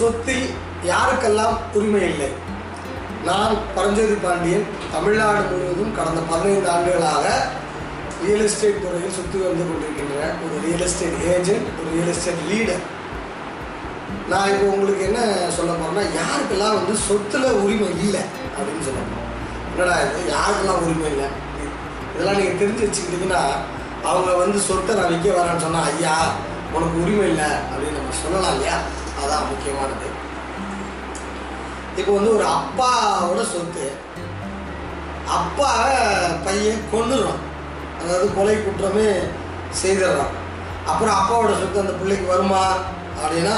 சொத்தில் யாருக்கெல்லாம் உரிமை இல்லை நான் பரஞ்சோதி பாண்டியன் தமிழ்நாடு முழுவதும் கடந்த பதினைந்து ஆண்டுகளாக ரியல் எஸ்டேட் துறையில் சுற்றி வந்து கொண்டிருக்கின்ற ஒரு ரியல் எஸ்டேட் ஏஜென்ட் ஒரு ரியல் எஸ்டேட் லீடர் நான் இப்போ உங்களுக்கு என்ன சொல்ல போறேன்னா யாருக்கெல்லாம் வந்து சொத்துல உரிமை இல்லை அப்படின்னு சொல்லணும் என்னடா இது? யாருக்கெல்லாம் உரிமை இல்லை? இதெல்லாம் நீங்கள் தெரிஞ்சு வச்சுக்கிட்டீங்கன்னா அவங்க வந்து சொத்தை நான் விற்க வரேன்னு சொன்னா ஐயா உனக்கு உரிமை இல்லை அப்படின்னு நம்ம சொல்லலாம் இல்லையா? அதான் முக்கியமானது. இப்போ வந்து ஒரு அப்பாவோட சொத்து அப்பா பையன் கொண்டுடுறான் அதாவது கொலை குற்றமே செய்திடறான். அப்புறம் அப்பாவோட சொத்து அந்த பிள்ளைக்கு வருமா? அப்படின்னா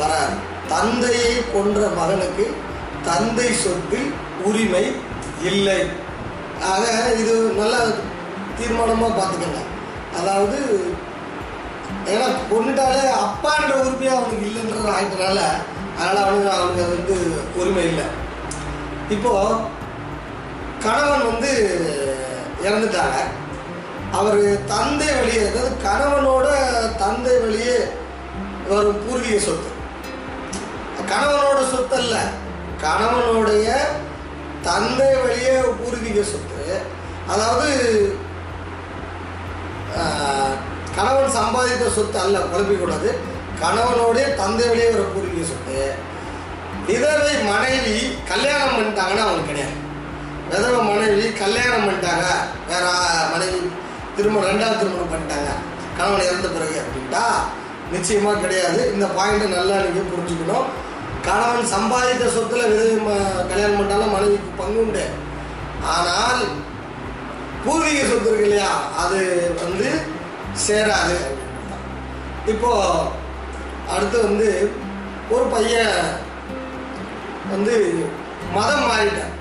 வராது. தந்தையை கொன்ற மகனுக்கு தந்தை சொத்து உரிமை இல்லை. ஆக இது நல்ல தீர்மானமாக பார்த்துக்கங்க. அதாவது ஏன்னா கொண்டுட்டாலே இல்லைன்றது அதனால் அவனுக்கு அவனுக்கு அது வந்து உரிமை இல்லை. இப்போ கணவன் வந்து இறந்துட்டாங்க. அவர் தந்தை வழியே அதாவது கணவனோட தந்தை வழியே வரும் பூர்வீக சொத்து. கணவனோட சொத்து அல்ல கணவனுடைய தந்தை வழியே பூர்வீக சொத்து. அதாவது ஆஹ், கணவன் சம்பாதித்த சொத்து அல்ல குழப்பிக்கூடாது. கணவனோடைய தந்தை வழியே வர பூர்வீக சொத்து விதவை மனைவி கல்யாணம் பண்ணிட்டாங்கன்னா அவங்களுக்கு கிடையாது. விதவை மனைவி கல்யாணம் பண்ணிட்டாங்க வேற மனைவி திருமணம் ரெண்டாவது திருமணம் பண்ணிட்டாங்க. கணவன் இறந்த பிறகு அப்படின்ட்டா நிச்சயமாக கிடையாது. இந்த பாயிண்ட்டை நல்லா நீங்கள் புரிஞ்சுக்கணும். கணவன் சம்பாதித்த சொத்தில் விதவை ம- கல்யாணம் பண்ணாலும் மனைவிக்கு பங்கு உண்டு. ஆனால் பூர்வீக சொத்து இருக்கு இல்லையா? அது வந்து சேராது. இப்போது அடுத்து வந்து ஒரு பையன் வந்து மதம் மாறிட்டார்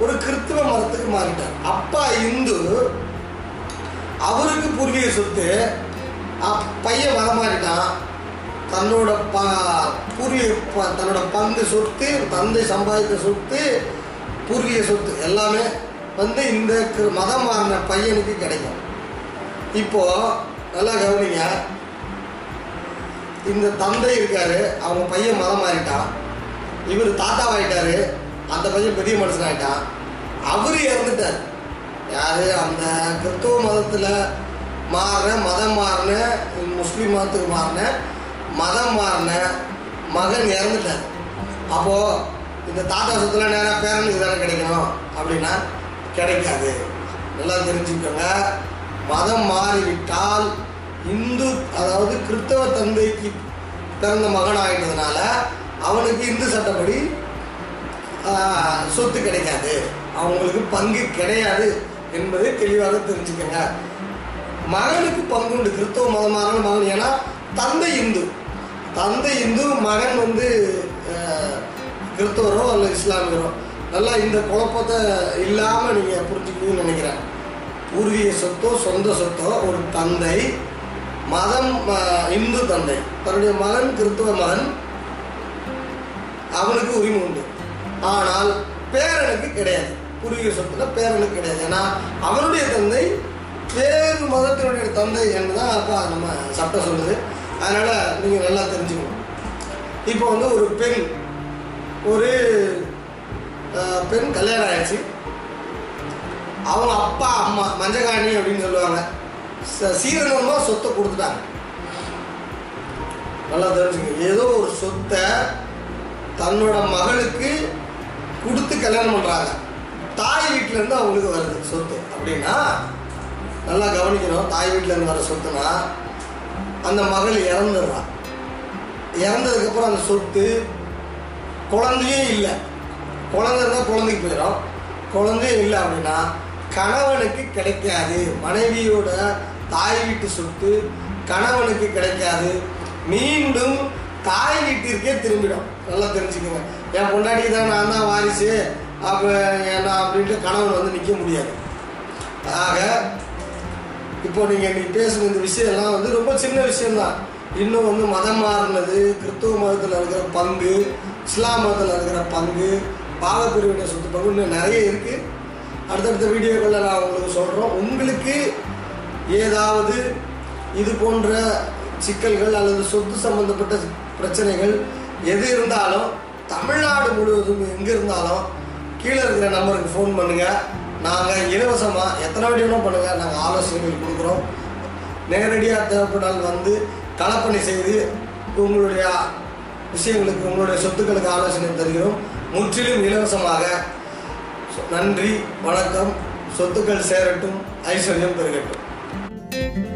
ஒரு கிறிஸ்துவ மதத்துக்கு மாறிட்டார் அப்பா இந்து அவருக்கு பூர்வீக சொத்து பையன் மதம் மாறிட்டான். தன்னோட ப பூர்வீக ப- தன்னோட பங்கு சொத்து தந்தை சம்பாதித்த சொத்து பூர்வீக சொத்து எல்லாமே வந்து இந்த கிரு- மதம் மாறின பையனுக்கு கிடைக்கும். இப்போ நல்லா கவனிங்க. இந்த தந்தை இருக்காரு அவங்க பையன் மதம் மாறிட்டான் இவர் தாத்தாவாயிட்டாரு அந்த பையன் பெரிய மனுஷன் ஆகிட்டான் அவரு இறந்துட்டார். யார்? அந்த கிறிஸ்துவ மதத்தில் மாறின மதம் மாறின முஸ்லீம் மதத்துக்கு மாறின மதம் மாறின மகன் இறந்துட்டார். அப்போது இந்த தாத்தா சொத்துல நேராக பேரனுக்கு தானே கிடைக்கணும்? அப்படின்னா கிடைக்காது. நல்லா தெரிஞ்சுக்கோங்க. மதம் மாறிவிட்டால் இந்து அதாவது கிறிஸ்தவ தந்தைக்கு பிறந்த மகன் ஆகிட்டதுனால அவனுக்கு இந்து சட்டப்படி சொத்து கிடைக்காது. அவங்களுக்கு பங்கு கிடையாது என்பதை தெளிவாக தெரிஞ்சுக்கங்க. மகனுக்கு பங்கு உண்டு கிறிஸ்தவ மதமான மகன். ஏன்னா தந்தை இந்து. தந்தை இந்து மகன் வந்து கிறிஸ்தவரோ அல்ல இஸ்லாமியரோ. நல்லா இந்த குழப்பத்தை இல்லாமல் நீங்கள் புரிஞ்சுக்கணும்னு நினைக்கிறேன். பூர்வீக சொத்தோ சொந்த சொத்தோ ஒரு தந்தை மதம் இந்து தந்தை. தன்னுடைய மகன் கிறிஸ்துவ மகன் அவனுக்கு உரிமை உண்டு. ஆனால் பேரனுக்கு கிடையாது. பூர்வீக சொத்துல பேரனுக்கு கிடையாது. ஏன்னா அவனுடைய தந்தை வேறு மதத்தினுடைய தந்தை என்றுதான் அப்பா நம்ம சட்டம் சொல்லுது. அதனால நீங்க நல்லா தெரிஞ்சுக்கணும். இப்போ வந்து ஒரு பெண் ஒரு பெண் கல்யாணம் ஆயிடுச்சு. அவங்க அப்பா அம்மா மஞ்சகாணி அப்படின்னு சொல்லுவாங்க. சீரனமாக சொத்தை கொடுத்துட்டாங்க. நல்லா தெரிஞ்சுங்க. ஏதோ ஒரு சொத்தை தன்னோட மகளுக்கு கொடுத்து கல்யாணம் பண்ணுறாங்க தாய் வீட்டிலேருந்து அவங்களுக்கு வருது சொத்து. அப்படின்னா நல்லா கவனிக்கணும். தாய் வீட்டிலேருந்து வர சொத்துனா அந்த மகள் இறந்துடுறான் இறந்ததுக்கப்புறம் அந்த சொத்து குழந்தையே இல்லை. குழந்தை இருந்தால் குழந்தைக்கு போயிடும். குழந்தையும் இல்லை அப்படின்னா கணவனுக்கு கிடைக்காது. மனைவியோட தாய் வீட்டு சொத்து கணவனுக்கு கிடைக்காது. மீண்டும் தாய் வீட்டிற்கே திரும்பிடும். நல்லா தெரிஞ்சுக்கோங்க. என் பொண்டாட்டி தான் நான் தான் வாரிசு. அப்போ என்ன அப்படின்ட்டு கணவன் வந்து நிற்க முடியாது. ஆக இப்போ நீங்கள் இன்னைக்கு பேசுன இந்த விஷயம்லாம் வந்து ரொம்ப சின்ன விஷயம்தான். இன்னும் வந்து மதம் மாறினது கிறிஸ்துவ மதத்தில் இருக்கிற பங்கு இஸ்லாம் மதத்தில் இருக்கிற பங்கு பாகப்பிரிவினை சொத்து பங்கு இன்னும் நிறைய இருக்குது அடுத்தடுத்த வீடியோக்களில் நான் உங்களுக்கு சொல்கிறோம் உங்களுக்கு ஏதாவது இது போன்ற சிக்கல்கள் அல்லது சொத்து சம்பந்தப்பட்ட பிரச்சனைகள் எது இருந்தாலும் தமிழ்நாடு முழுவதும் எங்கே இருந்தாலும் கீழே இருக்கிற நம்பருக்கு ஃபோன் பண்ணுங்கள் நாங்கள் இலவசமாக எத்தனை வாட்டி வேணும் பண்ணுங்கள் நாங்கள் ஆலோசனைகள் கொடுக்குறோம். நேரடியாக தேவைப்படால் வந்து களப்பணி செய்து உங்களுடைய விஷயங்களுக்கு உங்களுடைய சொத்துக்களுக்கு ஆலோசனை தருகிறோம். முற்றிலும் இலவசமாக. நன்றி வணக்கம். சொத்துக்கள் சேரட்டும் ஐஸ்வர்யம் பெருகட்டும். Thank you.